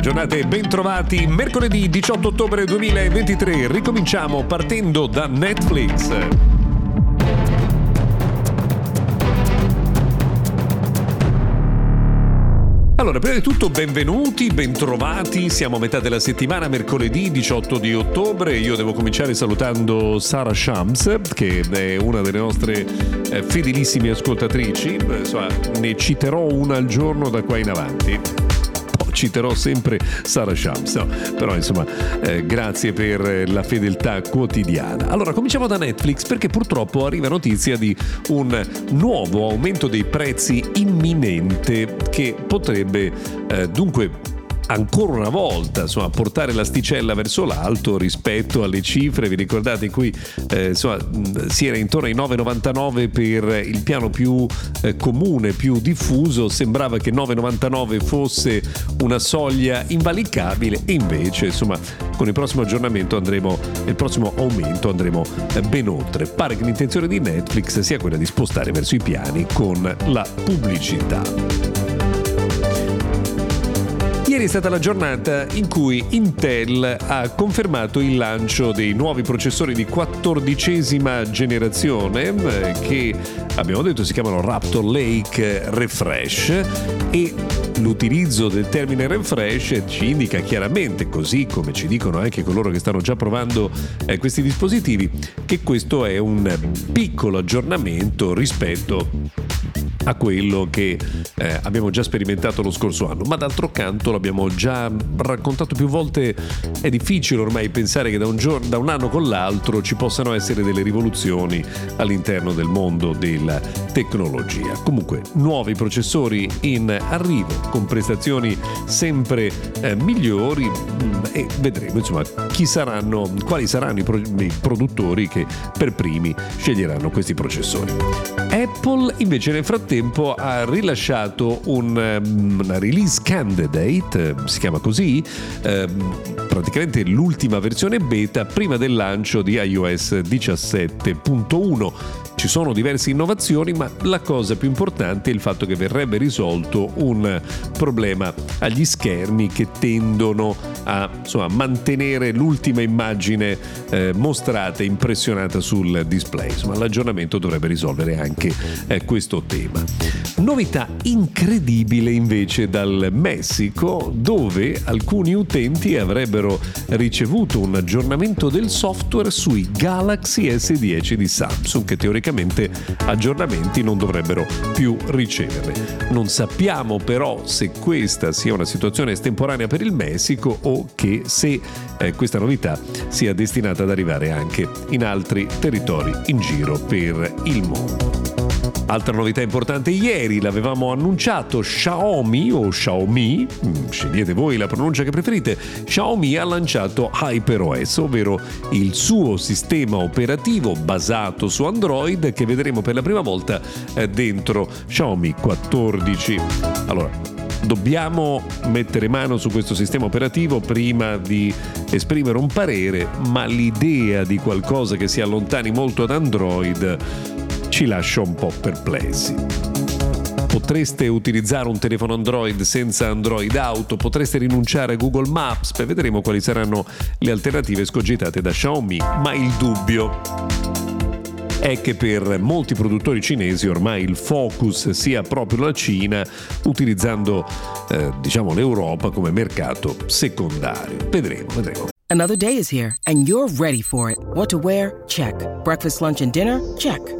Giornata e bentrovati. Mercoledì 18 ottobre 2023. Ricominciamo partendo da Netflix. Allora, prima di tutto benvenuti, bentrovati, siamo a metà della settimana, mercoledì 18 di ottobre, io devo cominciare salutando Sara Shams, che è una delle nostre eh, fedelissime ascoltatrici, insomma, ne citerò una al giorno da qua in avanti citerò sempre Sara Shams. No, però insomma, eh, grazie per la fedeltà quotidiana. Allora, cominciamo da Netflix perché purtroppo arriva notizia di un nuovo aumento dei prezzi imminente che potrebbe eh, dunque ancora una volta insomma, portare l'asticella verso l'alto rispetto alle cifre, vi ricordate cui eh, insomma, si era intorno ai 9,99 per il piano più eh, comune, più diffuso, sembrava che 9,99 fosse una soglia invalicabile e invece insomma con il prossimo aggiornamento andremo, il prossimo aumento andremo eh, ben oltre. Pare che l'intenzione di Netflix sia quella di spostare verso i piani con la pubblicità. Ieri è stata la giornata in cui Intel ha confermato il lancio dei nuovi processori di quattordicesima generazione eh, che abbiamo detto si chiamano Raptor Lake Refresh e l'utilizzo del termine refresh ci indica chiaramente, così come ci dicono anche coloro che stanno già provando eh, questi dispositivi, che questo è un piccolo aggiornamento rispetto a quello che eh, abbiamo già sperimentato lo scorso anno, ma d'altro canto l'abbiamo già raccontato più volte, è difficile ormai pensare che da un, giorno, da un anno con l'altro ci possano essere delle rivoluzioni all'interno del mondo della tecnologia. Comunque, nuovi processori in arrivo con prestazioni sempre eh, migliori mm, e vedremo insomma chi saranno, quali saranno i, pro- i produttori che per primi sceglieranno questi processori. Apple invece nel frattempo ha rilasciato un, um, una release candidate, si chiama così, um, praticamente l'ultima versione beta prima del lancio di iOS 17.1 ci sono diverse innovazioni, ma la cosa più importante è il fatto che verrebbe risolto un problema agli schermi che tendono a insomma, mantenere l'ultima immagine eh, mostrata, impressionata sul display. Insomma, l'aggiornamento dovrebbe risolvere anche eh, questo tema. Novità incredibile invece dal Messico, dove alcuni utenti avrebbero ricevuto un aggiornamento del software sui Galaxy S10 di Samsung, che teoricamente aggiornamenti non dovrebbero più ricevere. Non sappiamo però se questa sia una situazione estemporanea per il Messico o che se eh, questa novità sia destinata ad arrivare anche in altri territori in giro per il mondo. Altra novità importante ieri, l'avevamo annunciato, Xiaomi o Xiaomi, mm, scegliete voi la pronuncia che preferite, Xiaomi ha lanciato HyperOS, ovvero il suo sistema operativo basato su Android che vedremo per la prima volta eh, dentro Xiaomi 14. Allora, dobbiamo mettere mano su questo sistema operativo prima di esprimere un parere, ma l'idea di qualcosa che si allontani molto da Android ci lascia un po' perplessi. Potreste utilizzare un telefono Android senza Android Auto, potreste rinunciare a Google Maps, beh, vedremo quali saranno le alternative scogitate da Xiaomi, ma il dubbio è che per molti produttori cinesi ormai il focus sia proprio la Cina, utilizzando eh, diciamo l'Europa come mercato secondario. Vedremo, vedremo. Another day is here and you're ready for it. What to wear? Check. Breakfast, lunch and dinner? Check.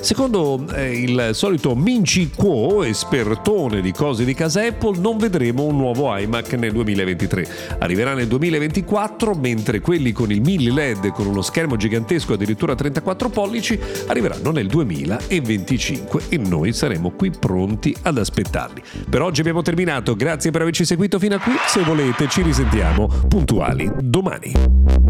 Secondo eh, il solito Minci Quo, espertone di cose di casa Apple, non vedremo un nuovo iMac nel 2023. Arriverà nel 2024, mentre quelli con il Mini LED con uno schermo gigantesco addirittura 34 pollici arriveranno nel 2025 e noi saremo qui pronti ad aspettarli. Per oggi abbiamo terminato, grazie per averci seguito fino a qui, se volete ci risentiamo puntuali domani.